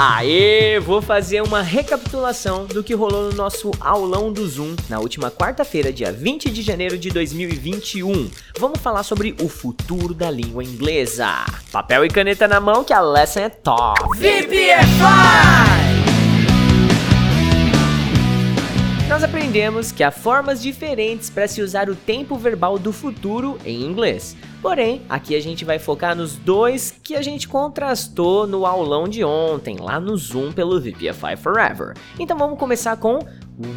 Aê, vou fazer uma recapitulação do que rolou no nosso aulão do Zoom na última quarta-feira, dia 20 de janeiro de 2021. Vamos falar sobre o futuro da língua inglesa. Papel e caneta na mão que a lesson é top. VPFI! Nós aprendemos que há formas diferentes para se usar o tempo verbal do futuro em inglês. Porém, aqui a gente vai focar nos dois que a gente contrastou no aulão de ontem, lá no Zoom pelo VPFI Forever. Então vamos começar com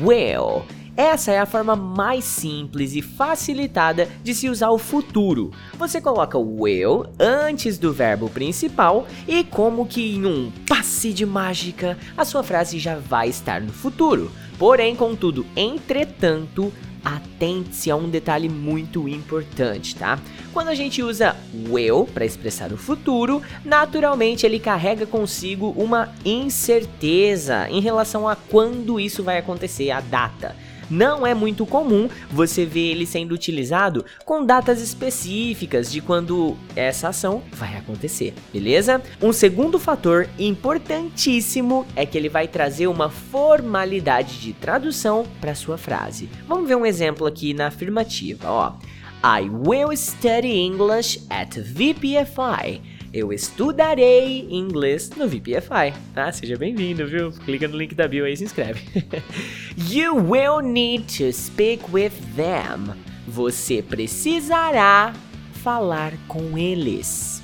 will. Essa é a forma mais simples e facilitada de se usar o futuro. Você coloca o will antes do verbo principal e como que em um passe de mágica, a sua frase já vai estar no futuro. Porém, contudo, entretanto, atente-se a um detalhe muito importante, tá? Quando a gente usa will para expressar o futuro, naturalmente ele carrega consigo uma incerteza em relação a quando isso vai acontecer, a data não é muito comum você ver ele sendo utilizado com datas específicas de quando essa ação vai acontecer, beleza? Um segundo fator importantíssimo é que ele vai trazer uma formalidade de tradução para sua frase. Vamos ver um exemplo aqui na afirmativa, ó. I will study English at VPFI. Eu estudarei inglês no VPFI, tá? Seja bem-vindo, viu? Clica no link da bio aí e se inscreve. you will need to speak with them. Você precisará falar com eles.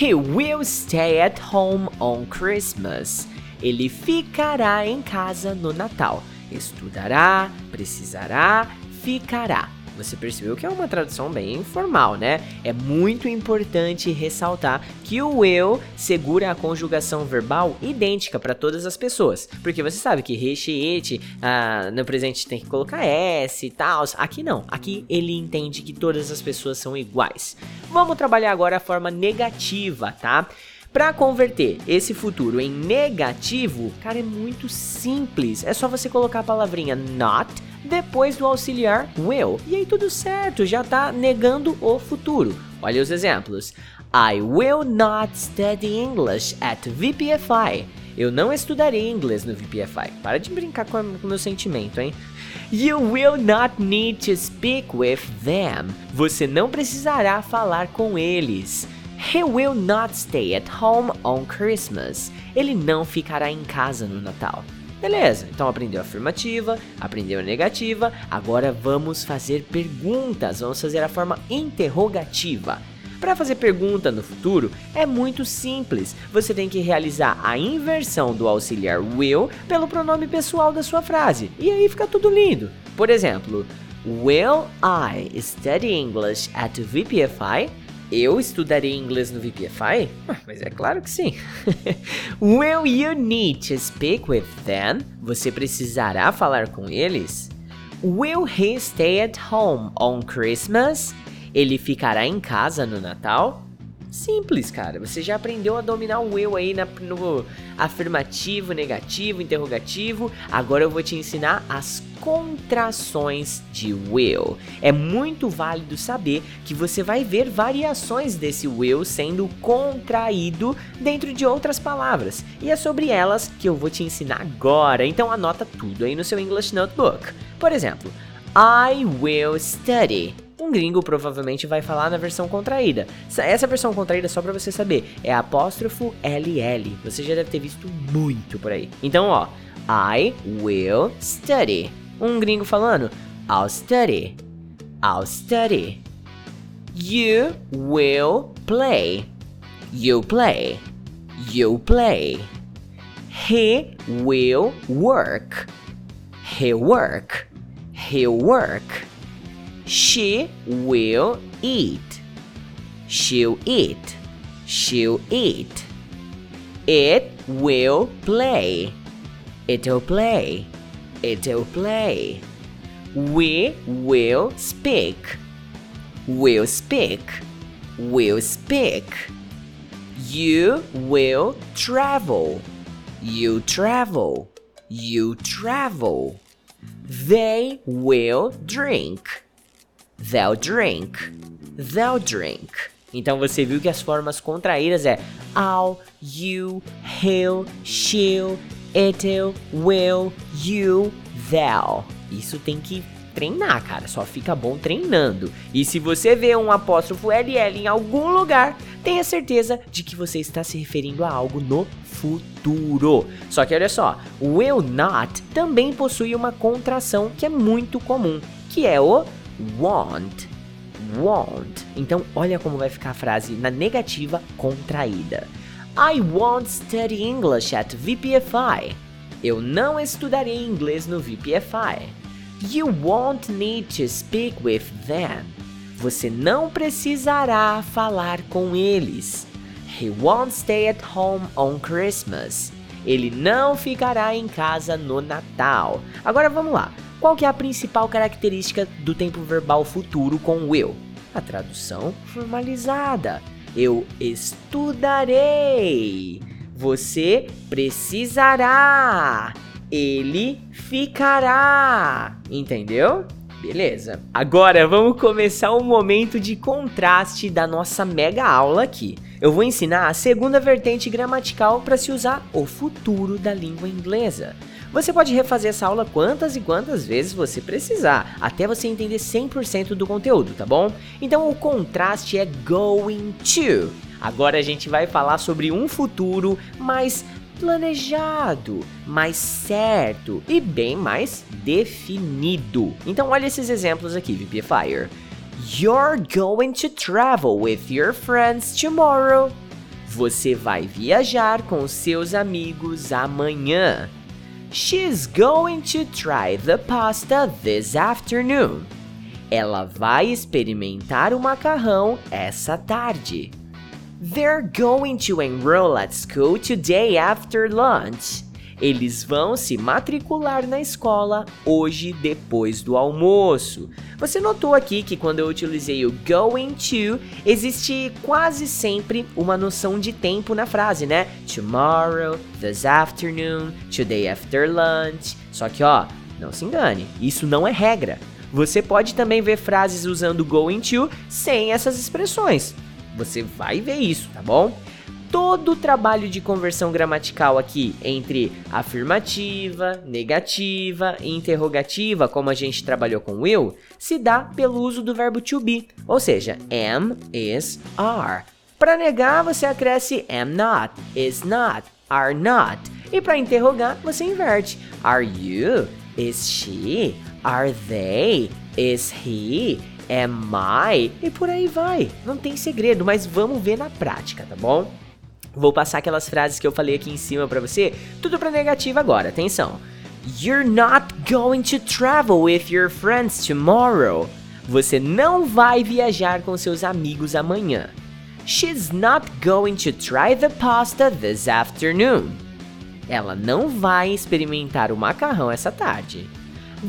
He will stay at home on Christmas. Ele ficará em casa no Natal. Estudará, precisará, ficará. Você percebeu que é uma tradução bem informal, né? É muito importante ressaltar que o eu segura a conjugação verbal idêntica para todas as pessoas. Porque você sabe que recheete ah, no presente tem que colocar S e tal. Aqui não. Aqui ele entende que todas as pessoas são iguais. Vamos trabalhar agora a forma negativa, tá? Para converter esse futuro em negativo, cara, é muito simples. É só você colocar a palavrinha not depois do auxiliar will. E aí tudo certo, já está negando o futuro. Olha os exemplos. I will not study English at VPFI. Eu não estudarei inglês no VPFI. Para de brincar com o meu sentimento, hein? You will not need to speak with them. Você não precisará falar com eles. He will not stay at home on Christmas. Ele não ficará em casa no Natal. Beleza, então aprendeu a afirmativa, aprendeu a negativa, agora vamos fazer perguntas, vamos fazer a forma interrogativa. Para fazer pergunta no futuro é muito simples. Você tem que realizar a inversão do auxiliar will pelo pronome pessoal da sua frase. E aí fica tudo lindo. Por exemplo, Will I study English at VPFI? Eu estudarei inglês no VPFI? Ah, mas é claro que sim. Will you need to speak with them? Você precisará falar com eles? Will he stay at home on Christmas? Ele ficará em casa no Natal? Simples, cara. Você já aprendeu a dominar o eu aí na, no afirmativo, negativo, interrogativo. Agora eu vou te ensinar as contrações de will. É muito válido saber que você vai ver variações desse will sendo contraído dentro de outras palavras. E é sobre elas que eu vou te ensinar agora. Então anota tudo aí no seu English Notebook. Por exemplo, I will study um gringo provavelmente vai falar na versão contraída. Essa versão contraída, só para você saber, é apóstrofo LL. Você já deve ter visto muito por aí. Então, ó, I will study. Um gringo falando, I'll study. I'll study. You will play. You play. You play. He will work. He'll work. He'll work. She will eat. She'll eat. She'll eat. It will play. It'll play. It'll play. We will speak. We will speak. We will speak. You will travel. You travel. You travel. They will drink. They'll drink. They'll drink. Então você viu que as formas contraídas é I'll, you, he'll, she'll, it'll, will, you, thou. Isso tem que treinar, cara. Só fica bom treinando. E se você vê um apóstrofo LL em algum lugar, tenha certeza de que você está se referindo a algo no futuro. Só que olha só, will not também possui uma contração que é muito comum, que é o want. Want. Então olha como vai ficar a frase na negativa contraída. I won't study English at VPFI. Eu não estudarei inglês no VPFI. You won't need to speak with them. Você não precisará falar com eles. He won't stay at home on Christmas. Ele não ficará em casa no Natal. Agora vamos lá. Qual que é a principal característica do tempo verbal futuro com will? A tradução formalizada. Eu estudarei. Você precisará ele ficará. Entendeu? Beleza. Agora vamos começar um momento de contraste da nossa mega aula aqui. Eu vou ensinar a segunda vertente gramatical para se usar o futuro da língua inglesa. Você pode refazer essa aula quantas e quantas vezes você precisar, até você entender 100% do conteúdo, tá bom? Então o contraste é going to. Agora a gente vai falar sobre um futuro mais planejado, mais certo e bem mais definido. Então olha esses exemplos aqui, VPFire. You're going to travel with your friends tomorrow. Você vai viajar com seus amigos amanhã. She's going to try the pasta this afternoon. Ela vai experimentar o macarrão essa tarde. They're going to enroll at school today after lunch. Eles vão se matricular na escola hoje depois do almoço. Você notou aqui que quando eu utilizei o going to, existe quase sempre uma noção de tempo na frase, né? Tomorrow, this afternoon, today after lunch. Só que ó, não se engane, isso não é regra. Você pode também ver frases usando going to sem essas expressões. Você vai ver isso, tá bom? Todo o trabalho de conversão gramatical aqui entre afirmativa, negativa e interrogativa, como a gente trabalhou com will, se dá pelo uso do verbo to be, ou seja, am, is, are. Para negar, você acresce am not, is not, are not. E para interrogar, você inverte. Are you? Is she? Are they? Is he? am I? E por aí vai. Não tem segredo, mas vamos ver na prática, tá bom? Vou passar aquelas frases que eu falei aqui em cima para você, tudo para negativa agora. Atenção. You're not going to travel with your friends tomorrow. Você não vai viajar com seus amigos amanhã. She's not going to try the pasta this afternoon. Ela não vai experimentar o macarrão essa tarde.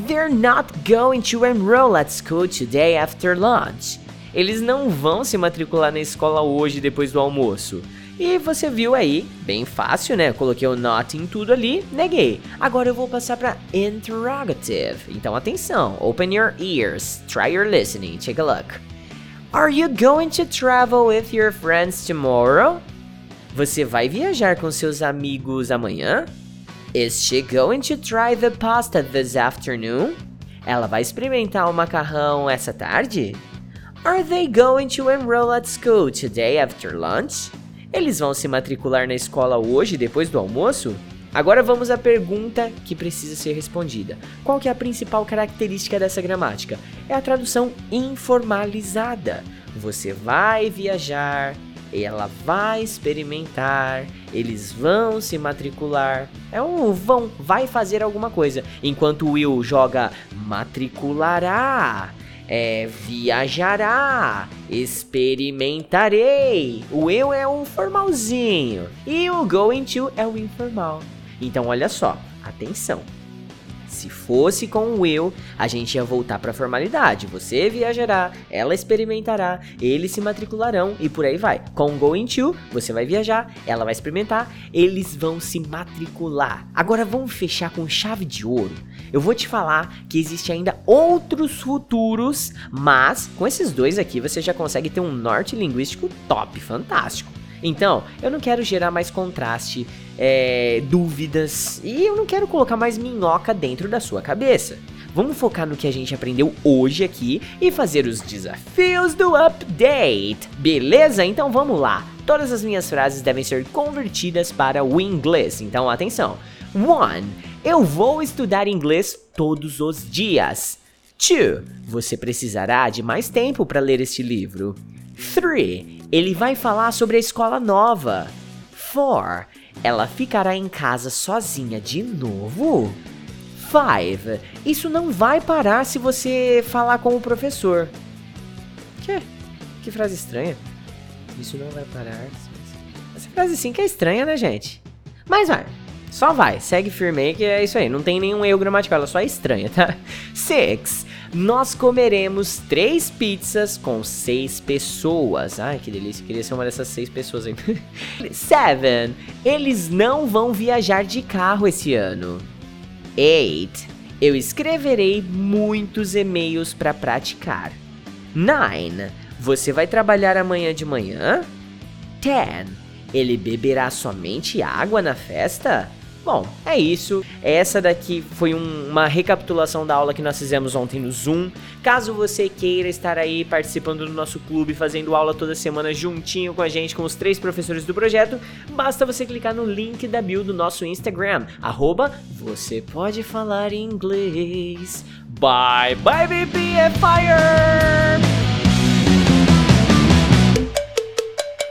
They're not going to enroll at school today after lunch. Eles não vão se matricular na escola hoje depois do almoço. E você viu aí, bem fácil, né? Coloquei o not em tudo ali, neguei. Agora eu vou passar para interrogative. Então atenção, open your ears, try your listening, take a look. Are you going to travel with your friends tomorrow? Você vai viajar com seus amigos amanhã? Is she going to try the pasta this afternoon? Ela vai experimentar o macarrão essa tarde? Are they going to enroll at school today after lunch? Eles vão se matricular na escola hoje depois do almoço? Agora vamos à pergunta que precisa ser respondida. Qual que é a principal característica dessa gramática? É a tradução informalizada. Você vai viajar, ela vai experimentar, eles vão se matricular. É um vão, vai fazer alguma coisa. Enquanto Will joga matriculará, é, viajará, experimentarei. O eu é o formalzinho e o going to é o informal. Então olha só, atenção. Se fosse com o Will, a gente ia voltar para a formalidade. Você viajará, ela experimentará, eles se matricularão e por aí vai. Com o Going To, você vai viajar, ela vai experimentar, eles vão se matricular. Agora vamos fechar com chave de ouro. Eu vou te falar que existe ainda outros futuros, mas com esses dois aqui você já consegue ter um norte linguístico top, fantástico. Então, eu não quero gerar mais contraste, é, dúvidas e eu não quero colocar mais minhoca dentro da sua cabeça. Vamos focar no que a gente aprendeu hoje aqui e fazer os desafios do update, beleza? Então vamos lá. Todas as minhas frases devem ser convertidas para o inglês, então atenção. 1. Eu vou estudar inglês todos os dias. 2. Você precisará de mais tempo para ler este livro. 3 ele vai falar sobre a escola nova. 4. Ela ficará em casa sozinha de novo? 5. Isso não vai parar se você falar com o professor. Que? Que frase estranha. Isso não vai parar. Essa frase sim que é estranha, né, gente? Mas vai. Só vai, segue firme aí que é isso aí. Não tem nenhum erro gramatical, ela só é estranha, tá? 6 nós comeremos três pizzas com seis pessoas. Ai, que delícia, queria ser uma dessas seis pessoas aí. Seven, eles não vão viajar de carro esse ano. Eight, eu escreverei muitos e-mails para praticar. Nine, você vai trabalhar amanhã de manhã? Ten, ele beberá somente água na festa? Bom, é isso. Essa daqui foi um, uma recapitulação da aula que nós fizemos ontem no Zoom. Caso você queira estar aí participando do nosso clube, fazendo aula toda semana juntinho com a gente, com os três professores do projeto, basta você clicar no link da bio do nosso Instagram, arroba você pode falar inglês. Bye, bye, BBFire!